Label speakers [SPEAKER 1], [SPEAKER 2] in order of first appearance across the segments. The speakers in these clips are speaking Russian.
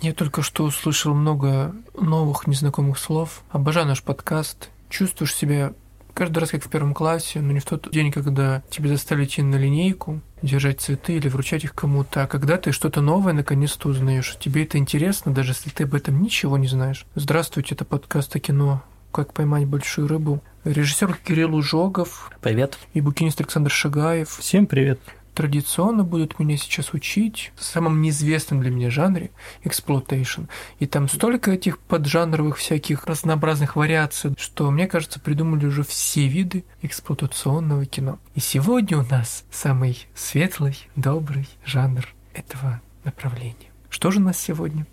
[SPEAKER 1] Я только что услышал много новых незнакомых слов. Обожаю наш подкаст. Чувствуешь себя каждый раз как в первом классе, но не в тот день, когда тебе заставили идти на линейку, держать цветы или вручать их кому-то, а когда ты что-то новое наконец-то узнаешь. Тебе это интересно, даже если ты об этом ничего не знаешь. Здравствуйте, это подкаст о кино «Как поймать большую рыбу». Режиссер Кирилл Ужогов.
[SPEAKER 2] Привет.
[SPEAKER 1] И букинист Александр Шагаев.
[SPEAKER 3] Всем привет
[SPEAKER 1] традиционно будут меня сейчас учить в самом неизвестном для меня жанре эксплуатейшн. И там столько этих поджанровых всяких разнообразных вариаций, что, мне кажется, придумали уже все виды эксплуатационного кино. И сегодня у нас самый светлый, добрый жанр этого направления. Что же у нас сегодня?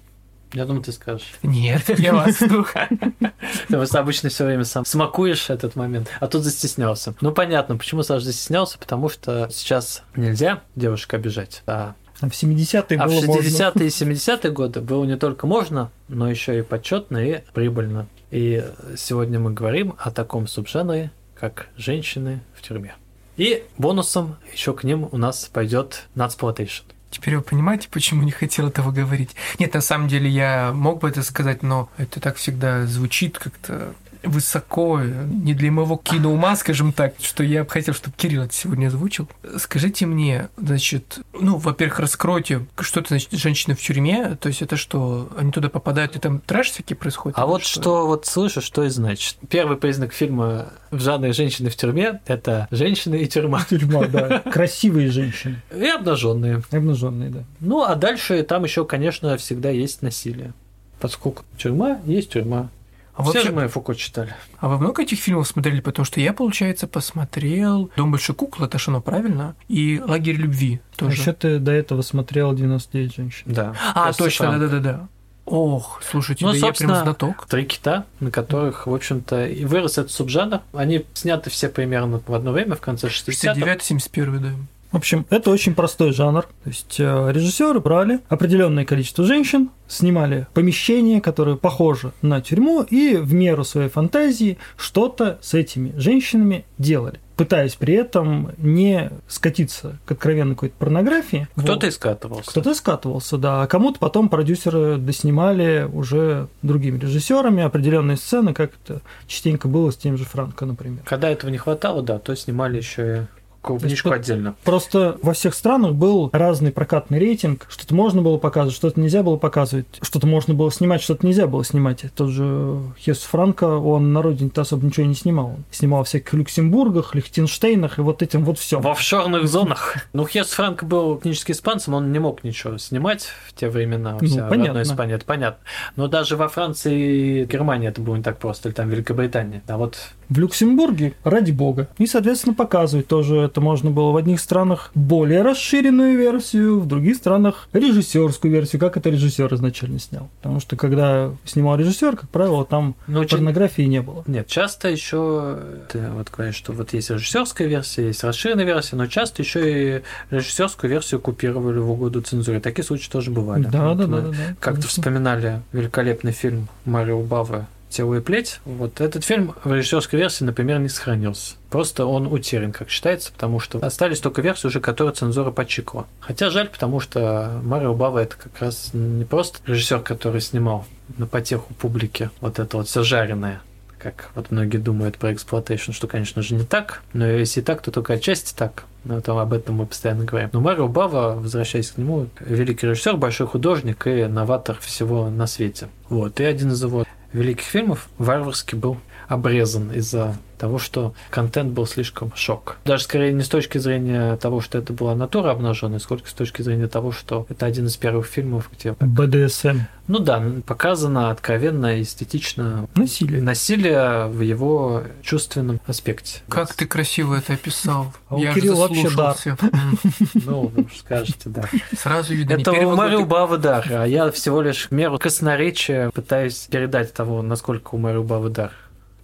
[SPEAKER 2] Я думаю, ты скажешь.
[SPEAKER 1] Нет, я вас.
[SPEAKER 2] Ты обычно все время сам смакуешь этот момент, а тут застеснялся. Ну, понятно, почему сразу застеснялся, потому что сейчас нельзя девушек обижать, а
[SPEAKER 3] а в 70-е
[SPEAKER 2] а
[SPEAKER 3] было
[SPEAKER 2] в 60-е и 70-е годы было не только можно, но еще и почетно и прибыльно. И сегодня мы говорим о таком субжанре, как женщины в тюрьме. И бонусом еще к ним у нас пойдет Nutsploitation.
[SPEAKER 1] Теперь вы понимаете, почему не хотел этого говорить? Нет, на самом деле я мог бы это сказать, но это так всегда звучит как-то высоко, не для моего киноума, скажем так, что я бы хотел, чтобы Кирилл это сегодня озвучил. Скажите мне, значит, ну, во-первых, раскройте, что это значит женщина в тюрьме, то есть это что, они туда попадают, и там трэш всякий происходит?
[SPEAKER 2] А вот что? что вот слышишь, что и значит. Первый признак фильма в жанре «Женщины в тюрьме» — это женщины и тюрьма.
[SPEAKER 3] Тюрьма, да. Красивые женщины.
[SPEAKER 2] И обнаженные.
[SPEAKER 3] Обнаженные, да.
[SPEAKER 2] Ну, а дальше там еще, конечно, всегда есть насилие. Поскольку тюрьма есть тюрьма. А Все вообще... же мы Фуко читали.
[SPEAKER 1] А вы много этих фильмов смотрели? Потому что я, получается, посмотрел «Дом большой куклы», это Шано, правильно? И «Лагерь любви» тоже. А
[SPEAKER 3] еще ты до этого смотрел «99 женщин».
[SPEAKER 2] Да.
[SPEAKER 1] А, точно, да-да-да. Ох, слушайте, ну, да я прям знаток.
[SPEAKER 2] Три кита, на которых, в общем-то, и вырос этот субжанр. Они сняты все примерно в одно время, в конце 60-х.
[SPEAKER 1] 69-71, да.
[SPEAKER 3] В общем, это очень простой жанр. То есть э, режиссеры брали определенное количество женщин, снимали помещение, которое похоже на тюрьму, и в меру своей фантазии что-то с этими женщинами делали пытаясь при этом не скатиться к откровенной какой-то порнографии.
[SPEAKER 2] Кто-то вот. скатывался.
[SPEAKER 3] Кто-то скатывался, да. А кому-то потом продюсеры доснимали уже другими режиссерами определенные сцены, как это частенько было с тем же Франко, например.
[SPEAKER 2] Когда этого не хватало, да, то снимали еще и клубничку есть, отдельно.
[SPEAKER 3] Просто во всех странах был разный прокатный рейтинг. Что-то можно было показывать, что-то нельзя было показывать. Что-то можно было снимать, что-то нельзя было снимать. Тот же Хес Франко, он на родине-то особо ничего не снимал. Он снимал в всяких Люксембургах, Лихтенштейнах и вот этим вот все.
[SPEAKER 2] В офшорных зонах. Ну, Хес Франко был этнически испанцем, он не мог ничего снимать в те времена. Ну, вся понятно. Испании, это понятно. Но даже во Франции и Германии это было не так просто, или там Великобритания. А вот
[SPEAKER 3] в Люксембурге, ради бога. И, соответственно, показывать тоже это можно было в одних странах более расширенную версию, в других странах режиссерскую версию, как это режиссер изначально снял. Потому что когда снимал режиссер, как правило, там ну, порнографии не было.
[SPEAKER 2] Нет, часто еще ты вот говоришь, что вот есть режиссерская версия, есть расширенная версия, но часто еще и режиссерскую версию купировали в угоду цензуре. Такие случаи тоже бывали.
[SPEAKER 3] Да, вот да, да, да, да.
[SPEAKER 2] Как-то вспоминали великолепный фильм Марио Бава «Тело и плеть». Вот этот фильм в режиссерской версии, например, не сохранился. Просто он утерян, как считается, потому что остались только версии уже, которые цензура почикала. Хотя жаль, потому что Марио Бава это как раз не просто режиссер, который снимал на потеху публики вот это вот все жареное, как вот многие думают про эксплуатейшн, что, конечно же, не так, но если так, то только отчасти так. Но там об этом мы постоянно говорим. Но Марио Бава, возвращаясь к нему, великий режиссер, большой художник и новатор всего на свете. Вот. И один из его великих фильмов варварски был обрезан из-за того, что контент был слишком шок. Даже скорее не с точки зрения того, что это была натура обнаженная, сколько с точки зрения того, что это один из первых фильмов, где...
[SPEAKER 3] БДСМ.
[SPEAKER 2] Ну да, показано откровенно, эстетично
[SPEAKER 3] насилие.
[SPEAKER 2] насилие в его чувственном аспекте.
[SPEAKER 1] Как ты красиво это описал.
[SPEAKER 3] А Я Кирилл вообще дар.
[SPEAKER 2] Ну, вы скажете, да.
[SPEAKER 1] Сразу видно.
[SPEAKER 2] Это у Марио Бавы дар, а я всего лишь меру красноречия пытаюсь передать того, насколько у Марио Бавы дар.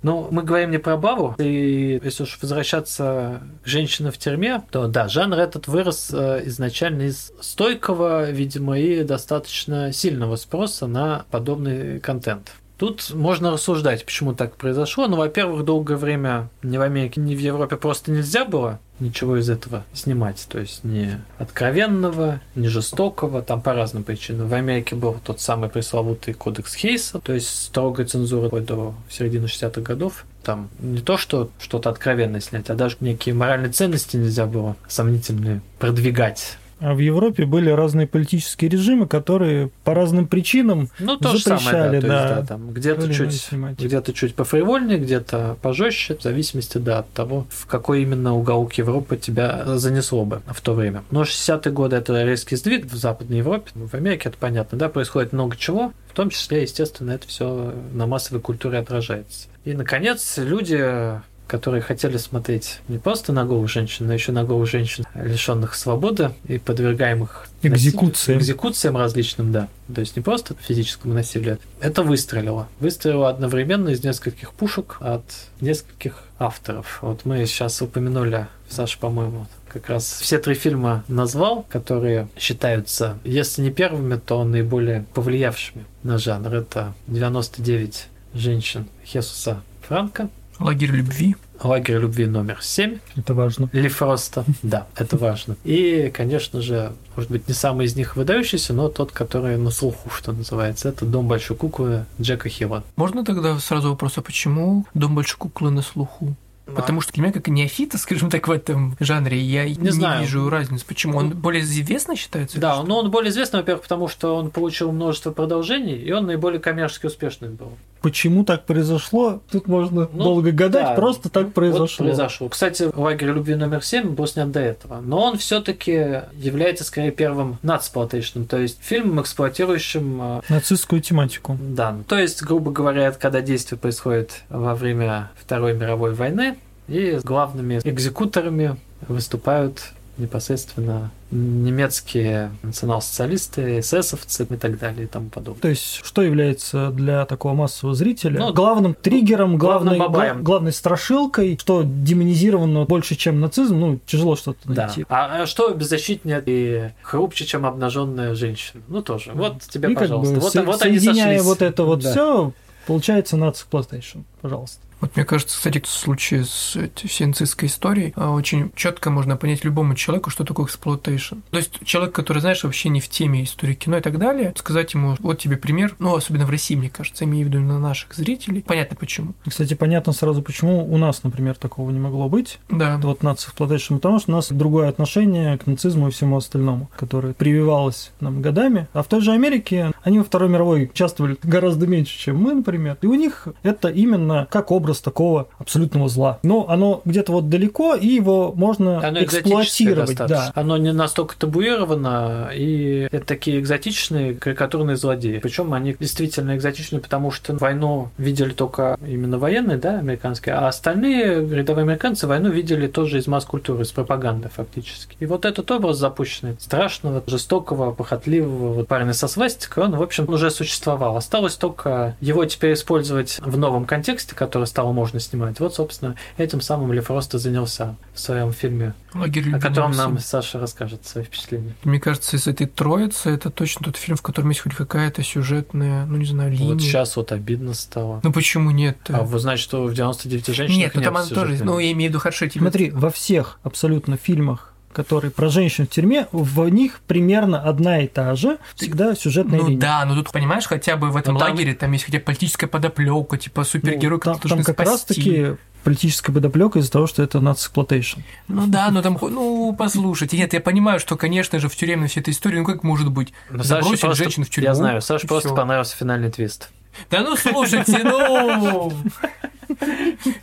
[SPEAKER 2] Ну, мы говорим не про Баву, и если уж возвращаться к женщине в тюрьме, то да, жанр этот вырос э, изначально из стойкого, видимо, и достаточно сильного спроса на подобный контент. Тут можно рассуждать, почему так произошло. Ну, во-первых, долгое время ни в Америке, ни в Европе просто нельзя было ничего из этого снимать. То есть не откровенного, не жестокого, там по разным причинам. В Америке был тот самый пресловутый кодекс Хейса, то есть строгая цензура до середины 60-х годов. Там не то, что что-то откровенное снять, а даже некие моральные ценности нельзя было сомнительные продвигать.
[SPEAKER 3] А в Европе были разные политические режимы, которые по разным причинам
[SPEAKER 2] ну, то
[SPEAKER 3] запрещали,
[SPEAKER 2] же самое, да,
[SPEAKER 3] да,
[SPEAKER 2] есть, да там где-то чуть, где-то чуть пофривольнее, где-то пожестче, в зависимости, да, от того, в какой именно уголок Европы тебя занесло бы в то время. Но 60-е годы это резкий сдвиг в Западной Европе, в Америке это понятно, да, происходит много чего, в том числе, естественно, это все на массовой культуре отражается. И, наконец, люди которые хотели смотреть не просто на голых женщин, но еще на голых женщин, лишенных свободы и подвергаемых
[SPEAKER 3] экзекуциям.
[SPEAKER 2] экзекуциям различным, да. То есть не просто физическому насилию. Это выстрелило. Выстрелило одновременно из нескольких пушек от нескольких авторов. Вот мы сейчас упомянули, Саша, по-моему, как раз все три фильма назвал, которые считаются, если не первыми, то наиболее повлиявшими на жанр. Это 99 женщин Хесуса Франка,
[SPEAKER 1] Лагерь любви.
[SPEAKER 2] Лагерь любви номер 7.
[SPEAKER 3] Это важно.
[SPEAKER 2] Лифроста. Да, это важно. И, конечно же, может быть, не самый из них выдающийся, но тот, который на слуху, что называется. Это «Дом большой куклы» Джека Хилла.
[SPEAKER 1] Можно тогда сразу вопрос, а почему «Дом большой куклы» на слуху? Потому что для меня, как неофита, скажем так, в этом жанре, я не, не знаю. вижу разницы. Почему? Он более известно считается?
[SPEAKER 2] Да, но он более известный, во-первых, потому что он получил множество продолжений, и он наиболее коммерчески успешный был.
[SPEAKER 3] Почему так произошло? Тут можно ну, долго гадать, да, просто так произошло.
[SPEAKER 2] Вот произошло. Кстати, лагерь любви номер 7 был снят до этого. Но он все-таки является скорее первым нацплотейшном, то есть фильмом, эксплуатирующим
[SPEAKER 3] э, нацистскую тематику.
[SPEAKER 2] Да. То есть, грубо говоря, когда действие происходит во время Второй мировой войны, и главными экзекуторами выступают непосредственно немецкие национал-социалисты, эсэсовцы и так далее и тому подобное.
[SPEAKER 3] То есть, что является для такого массового зрителя ну, главным триггером, главной, главным главной страшилкой, что демонизировано больше, чем нацизм, ну, тяжело что-то найти.
[SPEAKER 2] Да. А, а что беззащитнее и хрупче, чем обнаженная женщина? Ну, тоже. Вот тебе, и пожалуйста. Как бы,
[SPEAKER 3] вот, со- вот они сошлись. вот это вот да. все, получается Nazi exploitation. Пожалуйста.
[SPEAKER 1] Вот мне кажется, кстати, в случае с всей нацистской историей а, очень четко можно понять любому человеку, что такое эксплуатейшн. То есть человек, который, знаешь, вообще не в теме истории кино и так далее, сказать ему, вот тебе пример, ну, особенно в России, мне кажется, имею в виду на наших зрителей, понятно почему.
[SPEAKER 3] Кстати, понятно сразу, почему у нас, например, такого не могло быть.
[SPEAKER 1] Да.
[SPEAKER 3] Вот Nazisploitation, потому что у нас другое отношение к нацизму и всему остальному, которое прививалось нам годами. А в той же Америке они во Второй мировой участвовали гораздо меньше, чем мы, например. И у них это именно как образ образ такого абсолютного зла. Но оно где-то вот далеко, и его можно оно эксплуатировать. Да.
[SPEAKER 2] Оно не настолько табуировано, и это такие экзотичные карикатурные злодеи. Причем они действительно экзотичны, потому что войну видели только именно военные, да, американские, а остальные рядовые американцы войну видели тоже из масс-культуры, из пропаганды фактически. И вот этот образ запущенный, страшного, жестокого, похотливого вот парня со свастикой, он, в общем, уже существовал. Осталось только его теперь использовать в новом контексте, который стал стало можно снимать. Вот, собственно, этим самым Лев Роста занялся в своем фильме,
[SPEAKER 1] Лагерь
[SPEAKER 2] о котором нам Саша расскажет свои впечатления.
[SPEAKER 1] Мне кажется, из этой троицы это точно тот фильм, в котором есть хоть какая-то сюжетная, ну не знаю, линия.
[SPEAKER 2] Вот сейчас вот обидно стало.
[SPEAKER 1] Ну почему нет?
[SPEAKER 2] А вы знаете, что в 99 женщинах
[SPEAKER 1] нет? Нет, ну там она тоже, ну я имею в виду хорошо.
[SPEAKER 3] Тебе... Смотри, во всех абсолютно фильмах которые про женщин в тюрьме, в них примерно одна и та же всегда сюжетная
[SPEAKER 1] ну,
[SPEAKER 3] линия.
[SPEAKER 1] да, но тут, понимаешь, хотя бы в этом но лагере там... там есть хотя бы политическая подоплека, типа супергерой, ну,
[SPEAKER 3] который там, там как раз таки политическая подоплека из-за того, что это нацисплотейшн.
[SPEAKER 1] Ну да, но там, ну, послушайте, нет, я понимаю, что, конечно же, в тюремной всей этой истории, ну как может быть,
[SPEAKER 2] но забросить просто, женщину в тюрьму. Я знаю, Саше просто всё. понравился финальный твист.
[SPEAKER 1] Да ну слушайте, ну!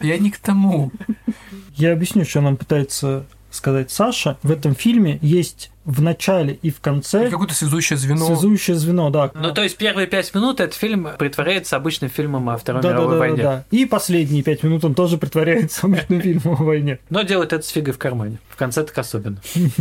[SPEAKER 1] Я не к тому.
[SPEAKER 3] Я объясню, что нам пытается сказать Саша, в этом фильме есть в начале и в конце...
[SPEAKER 1] Какое-то связующее звено.
[SPEAKER 3] Связующее звено, да.
[SPEAKER 2] Ну, то есть первые пять минут этот фильм притворяется обычным фильмом о Второй да, мировой
[SPEAKER 3] да,
[SPEAKER 2] войне.
[SPEAKER 3] Да, да. И последние пять минут он тоже притворяется обычным фильмом о войне.
[SPEAKER 2] Но делает это с фигой в кармане. В конце так особенно.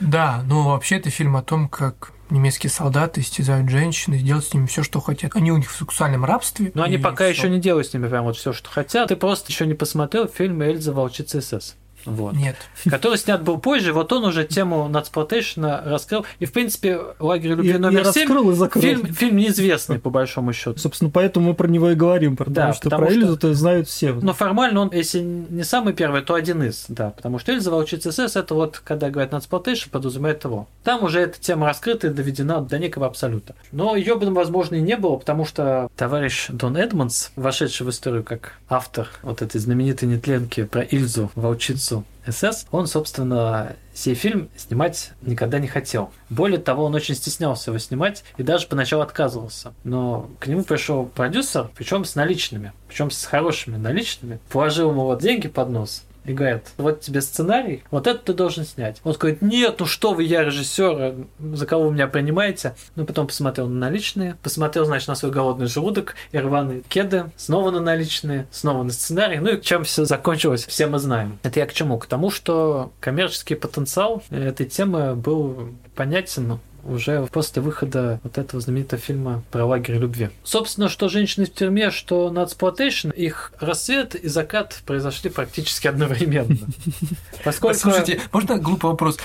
[SPEAKER 1] Да, но вообще это фильм о том, как немецкие солдаты истязают женщин и делают с ними все, что хотят. Они у них в сексуальном рабстве.
[SPEAKER 2] Но они пока еще не делают с ними прям вот все, что хотят. Ты просто еще не посмотрел фильм Эльза Волчица СС. Вот.
[SPEAKER 1] Нет.
[SPEAKER 2] Который снят был позже, вот он уже тему нацплотейшна раскрыл. И, в принципе, «Лагерь любви
[SPEAKER 3] И- и
[SPEAKER 2] номер 7»
[SPEAKER 3] раскрыл, и закрыл.
[SPEAKER 2] фильм, фильм неизвестный, по большому счету.
[SPEAKER 3] Собственно, поэтому мы про него и говорим, потому
[SPEAKER 2] Да,
[SPEAKER 3] что
[SPEAKER 2] потому
[SPEAKER 3] про
[SPEAKER 2] что-
[SPEAKER 3] Эльзу-то знают все.
[SPEAKER 2] Но формально он, если не самый первый, то один из, да. Потому что Эльза Волчица СС, это вот, когда говорят нацплотейшн, подразумевает его. Там уже эта тема раскрыта и доведена до некого абсолюта. Но ее бы, возможно, и не было, потому что товарищ Дон Эдмонс, вошедший в историю как автор вот этой знаменитой нетленки про Ильзу, волчицу СС, он, собственно, сей фильм снимать никогда не хотел. Более того, он очень стеснялся его снимать и даже поначалу отказывался. Но к нему пришел продюсер, причем с наличными, причем с хорошими наличными, положил ему вот деньги под нос и говорит, вот тебе сценарий, вот это ты должен снять. Он говорит, нет, ну что вы, я режиссер, за кого вы меня принимаете? Ну, потом посмотрел на наличные, посмотрел, значит, на свой голодный желудок и рваные кеды, снова на наличные, снова на сценарий. Ну и чем все закончилось, все мы знаем. Это я к чему? К тому, что коммерческий потенциал этой темы был понятен уже после выхода вот этого знаменитого фильма про лагерь любви. Собственно, что женщины в тюрьме, что нацплотейшн, их рассвет и закат произошли практически одновременно. Поскольку...
[SPEAKER 1] Слушайте, можно глупый вопрос?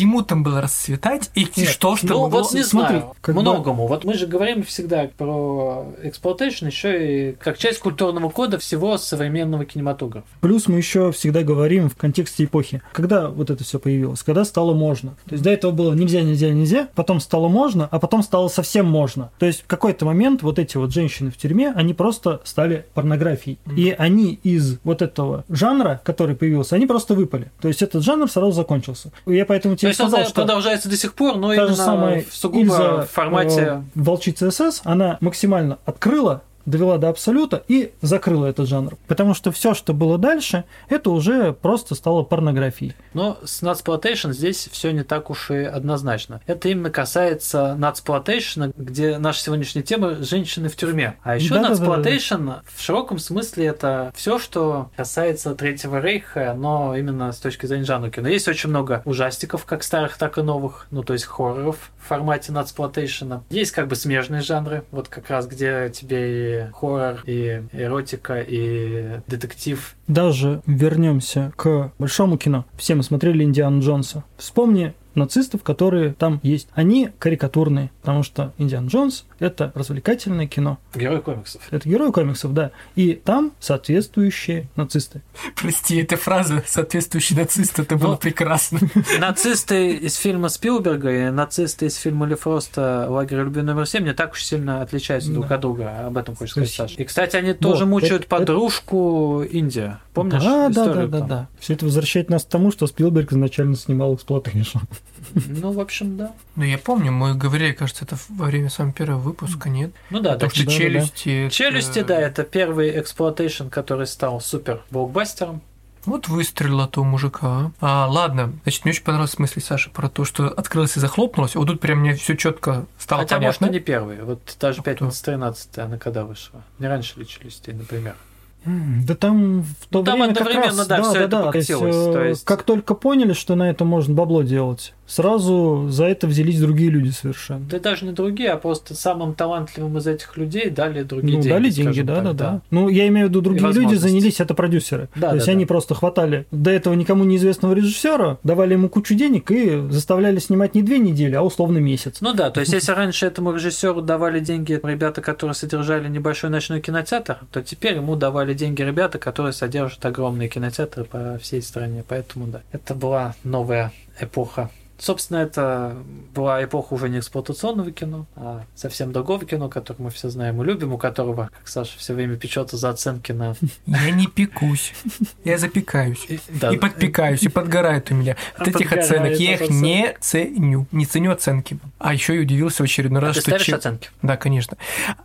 [SPEAKER 1] Чему там было расцветать и
[SPEAKER 3] Нет,
[SPEAKER 1] что что
[SPEAKER 2] Ну,
[SPEAKER 1] могло-
[SPEAKER 2] вот не
[SPEAKER 3] смотри,
[SPEAKER 2] знаю,
[SPEAKER 3] когда-
[SPEAKER 2] многому. Вот мы же говорим всегда про эксплуатейшн еще и как часть культурного кода всего современного кинематографа.
[SPEAKER 3] Плюс мы еще всегда говорим в контексте эпохи. Когда вот это все появилось? Когда стало можно? То есть до этого было нельзя, нельзя, нельзя, потом стало можно, а потом стало совсем можно. То есть в какой-то момент вот эти вот женщины в тюрьме, они просто стали порнографией. И они из вот этого жанра, который появился, они просто выпали. То есть этот жанр сразу закончился. И Я поэтому
[SPEAKER 2] То
[SPEAKER 3] тебе
[SPEAKER 2] он
[SPEAKER 3] сказал, что
[SPEAKER 2] продолжается до сих пор, но
[SPEAKER 3] та же
[SPEAKER 2] именно
[SPEAKER 3] самая
[SPEAKER 2] в сугубо
[SPEAKER 3] Ильза,
[SPEAKER 2] формате...
[SPEAKER 3] э, волчица СС, она максимально открыла довела до абсолюта и закрыла этот жанр. Потому что все, что было дальше, это уже просто стало порнографией.
[SPEAKER 2] Но с Nutsploitation здесь все не так уж и однозначно. Это именно касается Nutsploitation, где наша сегодняшняя тема – женщины в тюрьме. А еще
[SPEAKER 3] Да-да-да-да.
[SPEAKER 2] Nutsploitation в широком смысле это все, что касается Третьего Рейха, но именно с точки зрения жанра кино. Есть очень много ужастиков, как старых, так и новых, ну то есть хорроров в формате Nutsploitation. Есть как бы смежные жанры, вот как раз где тебе и хоррор, и эротика, и детектив,
[SPEAKER 3] Даже вернемся к большому кино. Все мы смотрели Индиану Джонса. Вспомни нацистов, которые там есть. Они карикатурные, потому что Индиан Джонс – это развлекательное кино.
[SPEAKER 2] герой комиксов.
[SPEAKER 3] Это герои комиксов, да. И там соответствующие нацисты.
[SPEAKER 1] Прости, эта фраза, соответствующий нацист, это было
[SPEAKER 2] Ну,
[SPEAKER 1] прекрасно.
[SPEAKER 2] Нацисты из фильма Спилберга и нацисты из фильма Ли Фроста «Лагерь любви номер 7» не так уж сильно отличаются друг
[SPEAKER 3] Да.
[SPEAKER 2] от друга. Об этом хочешь сказать, Саша. И, кстати, они тоже
[SPEAKER 3] Вот,
[SPEAKER 2] мучают
[SPEAKER 3] это-
[SPEAKER 2] подружку Индия. Помнишь
[SPEAKER 3] да, да,
[SPEAKER 2] историю
[SPEAKER 3] да, да,
[SPEAKER 2] там?
[SPEAKER 3] да. Все это возвращает нас к тому, что Спилберг изначально снимал эксплуатейшн.
[SPEAKER 2] Ну, в общем, да.
[SPEAKER 1] Ну, я помню, мы говорили, кажется, это во время самого первого выпуска, нет?
[SPEAKER 2] Ну да,
[SPEAKER 1] Потому
[SPEAKER 2] так
[SPEAKER 1] что
[SPEAKER 3] да, да, да.
[SPEAKER 1] челюсти... это-
[SPEAKER 2] Челюсти, да, это первый эксплуатейшн, который стал супер блокбастером.
[SPEAKER 1] Вот выстрелила то мужика. А, ладно, значит, мне очень понравилась мысль Саши про то, что открылось и захлопнулось. Вот тут прям мне все четко стало
[SPEAKER 2] Хотя,
[SPEAKER 1] понятно.
[SPEAKER 2] может, не первый. Вот даже
[SPEAKER 1] А
[SPEAKER 2] пятница 13 она когда вышла? Не раньше ли челюстей, например.
[SPEAKER 3] Да там в то
[SPEAKER 2] Ну, там
[SPEAKER 3] время как
[SPEAKER 2] одновременно,
[SPEAKER 3] раз,
[SPEAKER 2] да, всё это
[SPEAKER 3] то есть,
[SPEAKER 2] покатилось,
[SPEAKER 3] э,
[SPEAKER 2] то есть-
[SPEAKER 3] Как только поняли, что на это можно бабло делать, сразу за это взялись другие люди совершенно.
[SPEAKER 2] Да даже не другие, а просто самым талантливым из этих людей дали другие
[SPEAKER 3] ну,
[SPEAKER 2] деньги.
[SPEAKER 3] дали деньги, да,
[SPEAKER 2] так,
[SPEAKER 3] да, да. Ну, я имею в виду, другие люди занялись, это продюсеры.
[SPEAKER 2] Да,
[SPEAKER 3] То
[SPEAKER 2] да,
[SPEAKER 3] есть
[SPEAKER 2] да.
[SPEAKER 3] они просто хватали до этого никому неизвестного режиссера, давали ему кучу денег и заставляли снимать не две недели, а условно месяц.
[SPEAKER 2] Ну да, то есть если раньше этому режиссеру давали деньги ребята, которые содержали небольшой ночной кинотеатр, то теперь ему давали деньги ребята, которые содержат огромные кинотеатры по всей стране. Поэтому да, это была новая эпоха. Собственно, это была эпоха уже не эксплуатационного кино, а совсем другого кино, которое мы все знаем и любим, у которого, как Саша все время печется за оценки на...
[SPEAKER 1] Я не пекусь. Я запекаюсь.
[SPEAKER 2] И, да,
[SPEAKER 1] И подпекаюсь, и подгорает у меня от этих оценок. Я их не ценю. Не ценю оценки. А еще и удивился в очередной
[SPEAKER 2] А
[SPEAKER 1] раз,
[SPEAKER 2] ты
[SPEAKER 1] что...
[SPEAKER 2] ставишь
[SPEAKER 1] чел-
[SPEAKER 2] оценки?
[SPEAKER 1] Да, конечно.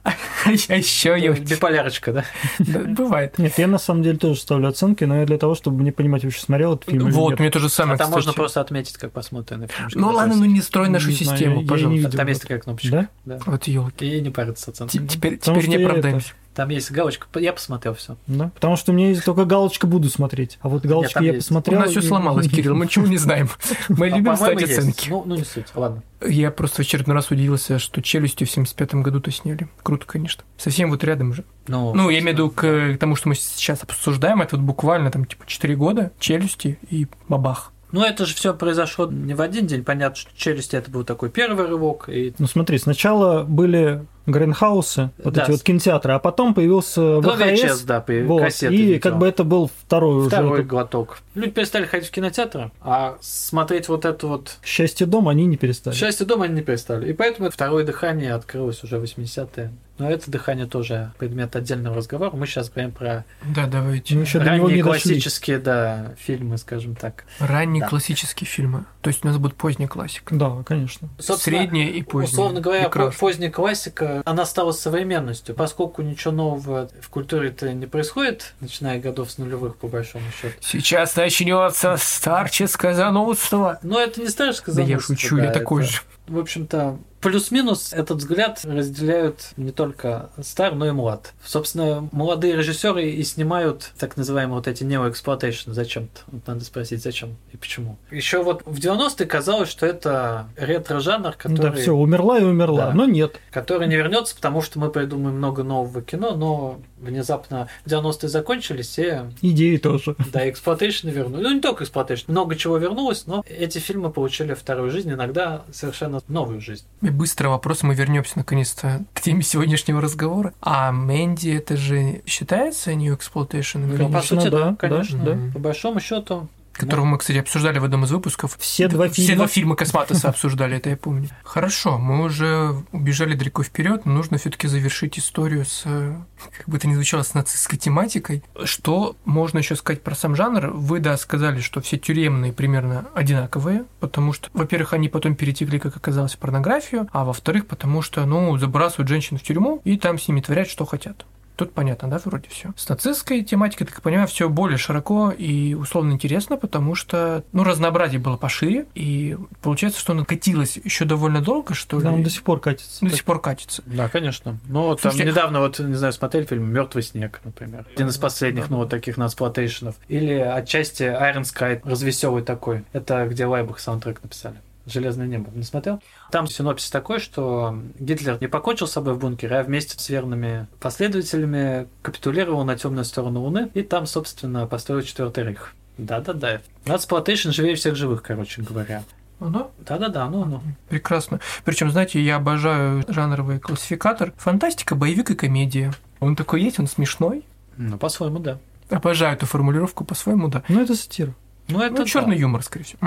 [SPEAKER 1] А еще я...
[SPEAKER 2] Биполярочка, да?
[SPEAKER 1] Бывает.
[SPEAKER 3] Нет, я на самом деле тоже ставлю оценки, но я для того, чтобы не понимать, вообще смотрел этот фильм
[SPEAKER 1] Вот, мне то же самое,
[SPEAKER 2] А там можно просто отметить, как посмотренный фильм.
[SPEAKER 1] Ну ладно, ну не строй нашу систему, пожалуйста.
[SPEAKER 2] Там есть такая кнопочка.
[SPEAKER 3] Да?
[SPEAKER 1] Вот елки.
[SPEAKER 2] И не париться с оценками.
[SPEAKER 1] Теперь, не оправдаемся.
[SPEAKER 2] Там есть галочка. Я посмотрел все.
[SPEAKER 3] Да? Потому что у меня есть только галочка «буду смотреть», а вот галочка
[SPEAKER 2] там
[SPEAKER 3] «я
[SPEAKER 2] есть.
[SPEAKER 1] У
[SPEAKER 3] посмотрел».
[SPEAKER 1] нас все
[SPEAKER 3] и-
[SPEAKER 1] сломалось, Кирилл, мы ничего не знаем. Мы
[SPEAKER 2] А,
[SPEAKER 1] любим ставить оценки.
[SPEAKER 2] Ну, ну, не суть. Ладно.
[SPEAKER 1] Я просто в очередной раз удивился, что челюсти в 75 году-то сняли. Круто, конечно. Совсем вот рядом же.
[SPEAKER 2] Ну,
[SPEAKER 1] Ну, я имею в виду к тому, что мы сейчас обсуждаем, это вот буквально там типа 4 года, челюсти и бабах.
[SPEAKER 2] Ну, это же все произошло не в один день. Понятно, что челюсти это был такой первый рывок. И
[SPEAKER 3] Ну смотри, сначала были Грейнхаусы, вот
[SPEAKER 2] Да.
[SPEAKER 3] эти вот кинотеатры, а потом появился ВХС,
[SPEAKER 2] VHS, да, по-
[SPEAKER 3] вот,
[SPEAKER 2] кассеты
[SPEAKER 3] и
[SPEAKER 2] видео.
[SPEAKER 3] как бы это был второй,
[SPEAKER 2] Второй
[SPEAKER 3] уже.
[SPEAKER 2] глоток. Люди перестали ходить в кинотеатры, а смотреть вот это вот
[SPEAKER 3] Счастье дома они не перестали.
[SPEAKER 2] счастье дома они не перестали. И поэтому второе дыхание открылось уже в 80-е. Но это дыхание тоже предмет отдельного разговора. Мы сейчас говорим про
[SPEAKER 1] Да, давайте.
[SPEAKER 3] Мы еще до него
[SPEAKER 2] ранние классические, да, фильмы, скажем так.
[SPEAKER 1] Ранние
[SPEAKER 2] Да.
[SPEAKER 1] классические фильмы. То есть у нас будет поздняя классика.
[SPEAKER 3] Да, конечно.
[SPEAKER 2] Собственно,
[SPEAKER 1] Средняя и поздняя.
[SPEAKER 2] Условно говоря,
[SPEAKER 1] Прекрасно.
[SPEAKER 2] поздняя классика, она стала современностью, поскольку ничего нового в культуре-то не происходит, начиная годов с нулевых, по большому счету.
[SPEAKER 1] Сейчас начнется старческое занудство.
[SPEAKER 2] Но это не старшее
[SPEAKER 1] Да я шучу, я такой же.
[SPEAKER 2] В общем-то, плюс-минус этот взгляд разделяют не только стар, но и млад. Собственно, молодые режиссеры и снимают так называемые вот эти неоэксплуатейшн. Зачем-то? Вот надо спросить, зачем и почему. Еще вот в 90-е казалось, что это ретро-жанр,
[SPEAKER 3] Да,
[SPEAKER 2] который,
[SPEAKER 3] все, умерла и умерла.
[SPEAKER 2] Да.
[SPEAKER 3] Но нет.
[SPEAKER 2] который не вернется, потому что мы придумаем много нового кино, но внезапно 90-е закончились, и
[SPEAKER 3] Идеи тоже.
[SPEAKER 2] да, эксплуатейшн вернули. Ну, не только эксплуатейшн, много чего вернулось, но эти фильмы получили вторую жизнь, иногда совершенно новую жизнь.
[SPEAKER 1] И быстрый вопрос, мы вернемся наконец-то к теме сегодняшнего разговора. А Мэнди это же считается New Exploitation?
[SPEAKER 2] Ну, по сути,
[SPEAKER 3] да,
[SPEAKER 2] да,
[SPEAKER 3] да,
[SPEAKER 2] конечно.
[SPEAKER 1] да.
[SPEAKER 2] По большому счету,
[SPEAKER 1] Которого мы, кстати, обсуждали в одном из выпусков.
[SPEAKER 3] Все два
[SPEAKER 1] Все
[SPEAKER 3] фильма.
[SPEAKER 1] два фильма Косматоса обсуждали, это я помню. Хорошо, мы уже убежали далеко вперед, но нужно все-таки завершить историю с, как бы это ни звучало, с нацистской тематикой. Что можно еще сказать про сам жанр? Вы, да, сказали, что все тюремные примерно одинаковые, потому что, во-первых, они потом перетекли, как оказалось, в порнографию, а во-вторых, потому что, ну, забрасывают женщин в тюрьму и там с ними творят, что хотят. Тут понятно, да, вроде все. С нацистской тематикой, так я понимаю, все более широко и условно интересно, потому что, ну, разнообразие было пошире, и получается, что оно катилось еще довольно долго, что
[SPEAKER 3] Да,
[SPEAKER 1] ли,
[SPEAKER 3] он до сих пор катится.
[SPEAKER 1] до сих пор катится.
[SPEAKER 2] да, конечно. Ну, вот там
[SPEAKER 1] Слушайте,
[SPEAKER 2] недавно, вот, не знаю, смотрели фильм Мертвый снег, например. Один из последних, ну, вот таких нансплотейшенов. Или отчасти Iron Sky, развеселый такой. Это где Лайбах саундтрек написали. Железное небо. Не смотрел? Там синопсис такой, что Гитлер не покончил с собой в бункере, а вместе с верными последователями капитулировал на темную сторону Луны и там, собственно, построил четвертый рейх. Да-да-да. Нацплотейшн живее всех живых, короче говоря.
[SPEAKER 1] Ну да,
[SPEAKER 2] Да-да-да, ну, ну.
[SPEAKER 1] прекрасно. Причем, знаете, я обожаю жанровый классификатор. Фантастика, боевик и комедия. Он такой есть, он смешной.
[SPEAKER 2] Ну, по-своему, да.
[SPEAKER 1] Обожаю эту формулировку по-своему, да.
[SPEAKER 3] Ну, это сатира.
[SPEAKER 2] Ну, это
[SPEAKER 1] Ну, черный
[SPEAKER 2] да.
[SPEAKER 1] юмор, скорее всего.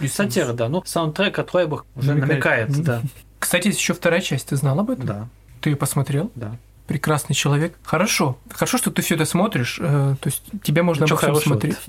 [SPEAKER 2] И сатира, да. Ну, саундтрек от Лайбах уже
[SPEAKER 3] Намекает.
[SPEAKER 2] намекает, да.
[SPEAKER 1] Кстати, есть еще вторая часть. Ты знал об этом?
[SPEAKER 2] Да,
[SPEAKER 1] Ты ее посмотрел?
[SPEAKER 2] да.
[SPEAKER 1] Прекрасный человек. Хорошо. Хорошо, что ты все это смотришь. э, то есть тебе можно
[SPEAKER 2] Ничего
[SPEAKER 1] обо смотреть.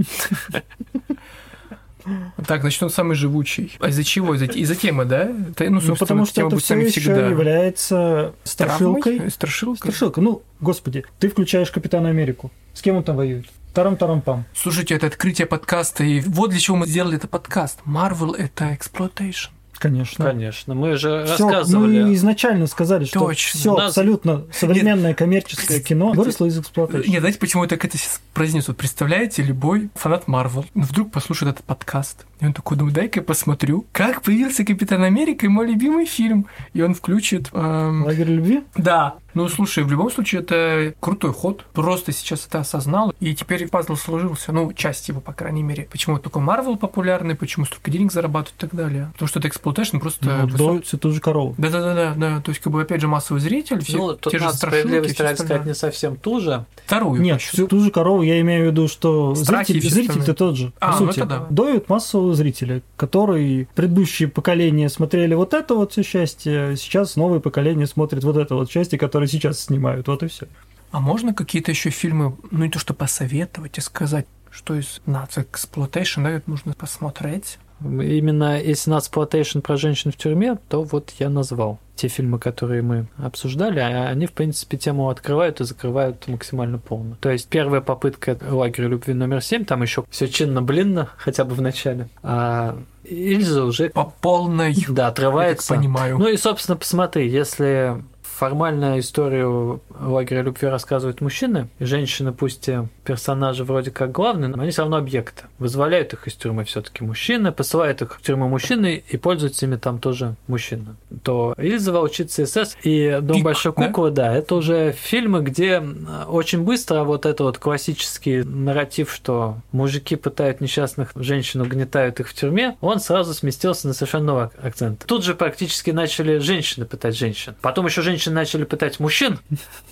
[SPEAKER 1] Так, значит, он самый живучий. А из-за чего? Из-за из-за темы, да? Ну,
[SPEAKER 3] Ну,
[SPEAKER 1] собственно,
[SPEAKER 3] потому что
[SPEAKER 1] тема
[SPEAKER 3] это все еще
[SPEAKER 1] всегда.
[SPEAKER 3] является
[SPEAKER 1] Травмой?
[SPEAKER 3] страшилкой.
[SPEAKER 1] Страшилкой?
[SPEAKER 3] Страшилка. Ну, господи, ты включаешь Капитана Америку. С кем он там воюет? Тарам-тарам-пам.
[SPEAKER 1] Слушайте, это открытие подкаста, и вот для чего мы сделали этот подкаст. Marvel — это exploitation.
[SPEAKER 3] Конечно.
[SPEAKER 2] Конечно. Мы же
[SPEAKER 3] Всё,
[SPEAKER 2] рассказывали.
[SPEAKER 3] мы изначально сказали, что
[SPEAKER 1] Точно.
[SPEAKER 3] все
[SPEAKER 2] нас-
[SPEAKER 3] абсолютно современное коммерческое кино выросло из эксплуатации.
[SPEAKER 1] Нет, знаете, почему я так это сейчас произнес? Вот представляете, любой фанат Marvel вдруг послушает этот подкаст, и он такой, ну дай-ка я посмотрю, как появился Капитан Америка и мой любимый фильм. И он включит... эм,
[SPEAKER 3] Лагерь любви?
[SPEAKER 1] Да. Ну, слушай, в любом случае, это крутой ход. Просто сейчас это осознал, и теперь пазл сложился. Ну, часть его, по крайней мере. Почему только Marvel популярный, почему столько денег зарабатывают и так далее. Потому что это эксплуатейшн просто...
[SPEAKER 3] Ну,
[SPEAKER 1] высок-
[SPEAKER 3] все ту же корову.
[SPEAKER 1] Да-да-да, да. То есть, как бы, опять же, массовый зритель, все
[SPEAKER 2] Ну, тут
[SPEAKER 1] те же
[SPEAKER 2] справедливости ради сказать не совсем ту же.
[SPEAKER 1] Вторую.
[SPEAKER 3] Нет, всю ту же корову я имею в виду, что
[SPEAKER 1] Страхи и
[SPEAKER 3] зритель, зритель-то тот же.
[SPEAKER 1] А,
[SPEAKER 3] по
[SPEAKER 1] ну
[SPEAKER 3] сути,
[SPEAKER 1] это да.
[SPEAKER 3] доют массового зрителя, который предыдущие поколения смотрели вот это вот все счастье, сейчас новое поколение смотрит вот это вот счастье, которое сейчас снимают. Вот и все.
[SPEAKER 1] А можно какие-то еще фильмы, ну не то что посоветовать, а сказать, что из наци эксплуатейшн, да, это нужно посмотреть.
[SPEAKER 2] Именно если Nazisploitation про женщин в тюрьме, то вот я назвал те фильмы, которые мы обсуждали, а они, в принципе, тему открывают и закрывают максимально полно. То есть первая попытка это лагерь любви номер 7, там еще все чинно-блинно, хотя бы в начале. А Ильза уже
[SPEAKER 1] По полной,
[SPEAKER 2] да,
[SPEAKER 1] я
[SPEAKER 2] отрывается.
[SPEAKER 1] понимаю.
[SPEAKER 2] Ну и, собственно, посмотри, если формально историю лагеря любви рассказывают мужчины. Женщины, пусть и персонажи вроде как главные, но они все равно объекты. Вызволяют их из тюрьмы все-таки мужчины, посылают их в тюрьму мужчины и пользуются ими там тоже мужчины. То Ильза волчица СС и Дом
[SPEAKER 1] Пик,
[SPEAKER 2] большой
[SPEAKER 1] да?
[SPEAKER 2] куклы, да? это уже фильмы, где очень быстро вот это вот классический нарратив, что мужики пытают несчастных женщин, угнетают их в тюрьме, он сразу сместился на совершенно новый акцент. Тут же практически начали женщины пытать женщин. Потом еще женщины начали пытать мужчин,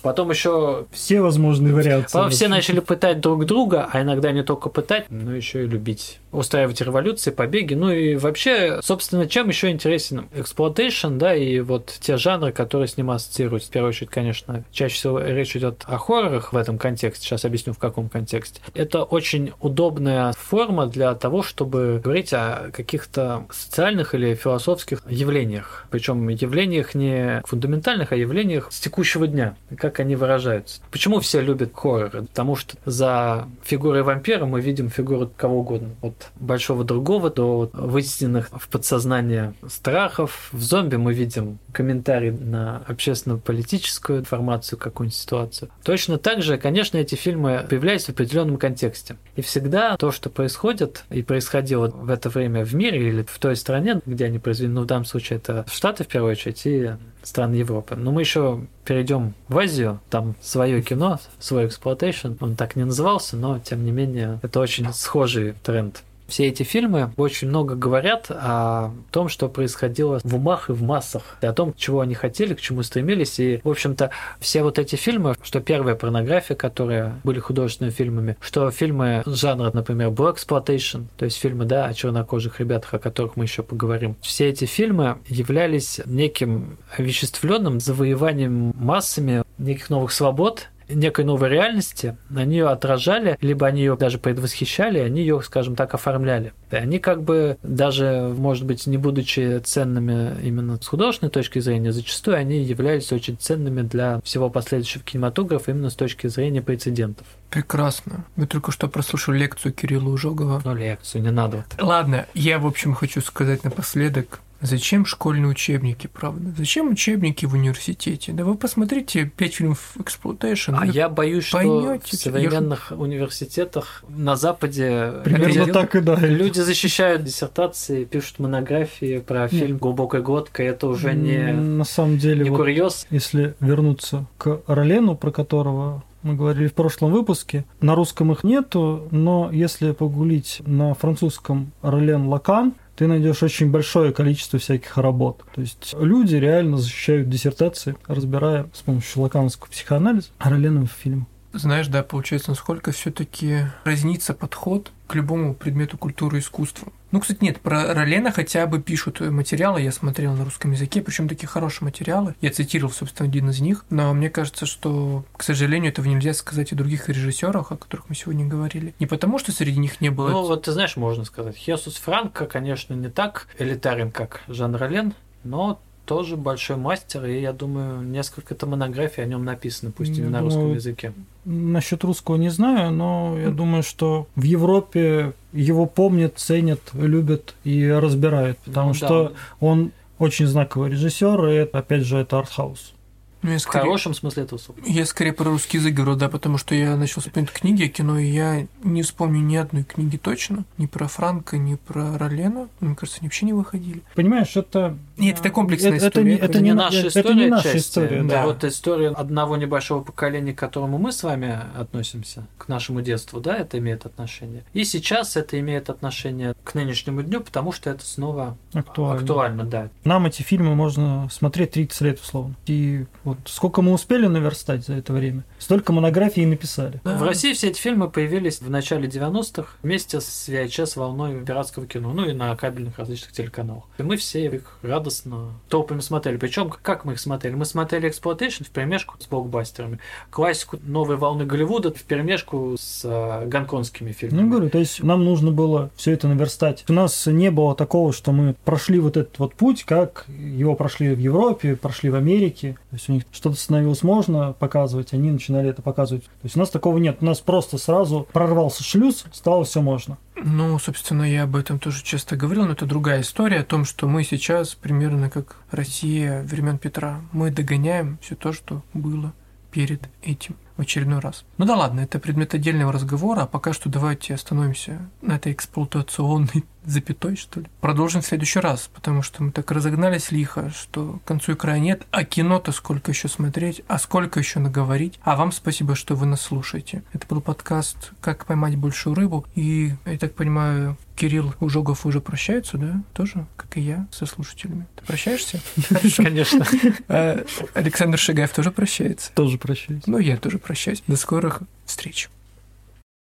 [SPEAKER 2] потом еще
[SPEAKER 3] Все возможные вариации.
[SPEAKER 2] Потом все начали пытать друг друга, а иногда не только пытать, но еще и любить. Устраивать революции, побеги. Ну и вообще, собственно, чем еще интересен эксплуатейшн, да, и вот те жанры, которые с ним ассоциируются. В первую очередь, конечно, чаще всего речь идет о хоррорах в этом контексте. Сейчас объясню, в каком контексте. Это очень удобная форма для того, чтобы говорить о каких-то социальных или философских явлениях. Причем явлениях не фундаментальных, а явлениях с текущего дня, как они выражаются. Почему все любят хорроры? Потому что за фигурой вампира мы видим фигуру кого угодно. От большого другого до вытесненных в подсознание страхов. В зомби мы видим комментарий на общественно-политическую информацию, какую-нибудь ситуацию. Точно так же, конечно, эти фильмы появляются в определенном контексте. И всегда то, что происходит и происходило в это время в мире или в той стране, где они произведены, ну, в данном случае это Штаты в первую очередь и страны Европы. Но мы еще перейдем в Азию, там свое кино, свой exploitation, он так не назывался, но тем не менее это очень схожий тренд. Все эти фильмы очень много говорят о том, что происходило в умах и в массах, и о том, чего они хотели, к чему стремились. И, в общем-то, все вот эти фильмы, что первая порнография, которые были художественными фильмами, что фильмы жанра, например, Black Exploitation, то есть фильмы, да, о чернокожих ребятах, о которых мы еще поговорим. Все эти фильмы являлись неким овеществленным завоеванием массами неких новых свобод, некой новой реальности, они ее отражали, либо они ее даже предвосхищали, они ее, скажем так, оформляли. И они как бы даже, может быть, не будучи ценными именно с художественной точки зрения, зачастую они являлись очень ценными для всего последующего кинематографа именно с точки зрения прецедентов.
[SPEAKER 1] Прекрасно. Вы только что прослушали лекцию Кирилла Ужогова.
[SPEAKER 2] Ну, лекцию не надо.
[SPEAKER 1] Ладно, я, в общем, хочу сказать напоследок, Зачем школьные учебники, правда? Зачем учебники в университете? Да вы посмотрите пять фильмов Exploitation.
[SPEAKER 2] А я боюсь, что
[SPEAKER 1] поймёте,
[SPEAKER 2] в современных университетах на Западе
[SPEAKER 3] Примерно
[SPEAKER 2] люди,
[SPEAKER 3] так и да.
[SPEAKER 2] люди защищают диссертации, пишут монографии про фильм «Глубокая глотка», это уже не,
[SPEAKER 3] На самом деле,
[SPEAKER 2] не
[SPEAKER 3] вот
[SPEAKER 2] курьез.
[SPEAKER 3] если вернуться к Ролену, про которого мы говорили в прошлом выпуске, на русском их нету, но если погуглить на французском Ролен Лакан, ты найдешь очень большое количество всяких работ. То есть люди реально защищают диссертации, разбирая с помощью лакановского психоанализа Роленовый фильм.
[SPEAKER 1] Знаешь, да, получается, насколько все-таки разнится подход к любому предмету культуры и искусства. Ну, кстати, нет, про Ролена хотя бы пишут материалы, я смотрел на русском языке, причем такие хорошие материалы. Я цитировал, собственно, один из них, но мне кажется, что, к сожалению, этого нельзя сказать о других режиссерах, о которых мы сегодня говорили. Не потому, что среди них не было...
[SPEAKER 2] Ну, вот ты знаешь, можно сказать, Хесус Франко, конечно, не так элитарен, как Жан Ролен, но тоже большой мастер, и я думаю, несколько-то монографий о нем написано, пусть и
[SPEAKER 3] Я
[SPEAKER 2] не на
[SPEAKER 3] думаю,
[SPEAKER 2] русском языке.
[SPEAKER 3] Насчет русского не знаю, но я думаю, что в Европе его помнят, ценят, любят и разбирают, потому
[SPEAKER 2] Ну,
[SPEAKER 3] что
[SPEAKER 2] да,
[SPEAKER 3] он очень знаковый режиссер, и это, опять же, это артхаус.
[SPEAKER 1] Ну, я
[SPEAKER 2] в
[SPEAKER 1] скорее...
[SPEAKER 2] хорошем смысле этого слова.
[SPEAKER 1] Я скорее про русский язык говорю, да, потому что я начал вспоминать книги о кино, и я не вспомню ни одной книги точно, ни про Франка, ни про Ролена. Мне кажется, они вообще не выходили.
[SPEAKER 3] Понимаешь, это...
[SPEAKER 1] Нет, это комплексная
[SPEAKER 3] это,
[SPEAKER 1] история.
[SPEAKER 3] не, это,
[SPEAKER 2] Это
[SPEAKER 3] не,
[SPEAKER 2] не
[SPEAKER 3] на-
[SPEAKER 2] наша
[SPEAKER 3] это
[SPEAKER 2] история,
[SPEAKER 3] не наша
[SPEAKER 2] отчасти.
[SPEAKER 3] история,
[SPEAKER 2] Это
[SPEAKER 3] да.
[SPEAKER 2] вот история одного небольшого поколения, к которому мы с вами относимся, к нашему детству, да, это имеет отношение. И сейчас это имеет отношение к нынешнему дню, потому что это снова
[SPEAKER 3] Актуально.
[SPEAKER 2] актуально, да.
[SPEAKER 3] Нам эти фильмы можно смотреть 30 лет, условно. И вот сколько мы успели наверстать за это время, столько монографий и написали.
[SPEAKER 1] Да.
[SPEAKER 2] В России все эти фильмы появились в начале 90-х вместе с VHS волной пиратского кино, ну и на кабельных различных телеканалах. И мы все их радостно толпами смотрели. Причем, как мы их смотрели? Мы смотрели exploitation в перемешку с блокбастерами, классику новой волны Голливуда в перемешку с э, гонконгскими фильмами.
[SPEAKER 3] Ну, говорю, то есть нам нужно было все это наверстать. У нас не было такого, что мы прошли вот этот вот путь, как его прошли в Европе, прошли в Америке. То есть у них что-то становилось можно показывать, они начинали это показывать. То есть у нас такого нет. У нас просто сразу прорвался шлюз, стало все можно.
[SPEAKER 1] Ну, собственно, я об этом тоже часто говорил, но это другая история о том, что мы сейчас примерно как Россия времен Петра. Мы догоняем все то, что было перед этим в очередной раз. Ну да ладно, это предмет отдельного разговора, а пока что давайте остановимся на этой эксплуатационной запятой, что ли. Продолжим в следующий раз, потому что мы так разогнались лихо, что к концу и края нет, а кино-то сколько еще смотреть, а сколько еще наговорить. А вам спасибо, что вы нас слушаете. Это был подкаст «Как поймать большую рыбу», и, я так понимаю, Кирилл Ужогов уже прощается, да? Тоже, как и я, со слушателями. Ты прощаешься?
[SPEAKER 2] Конечно.
[SPEAKER 1] А Александр Шагаев тоже прощается.
[SPEAKER 3] Тоже прощаюсь.
[SPEAKER 1] Ну, я тоже прощаюсь. До скорых встреч.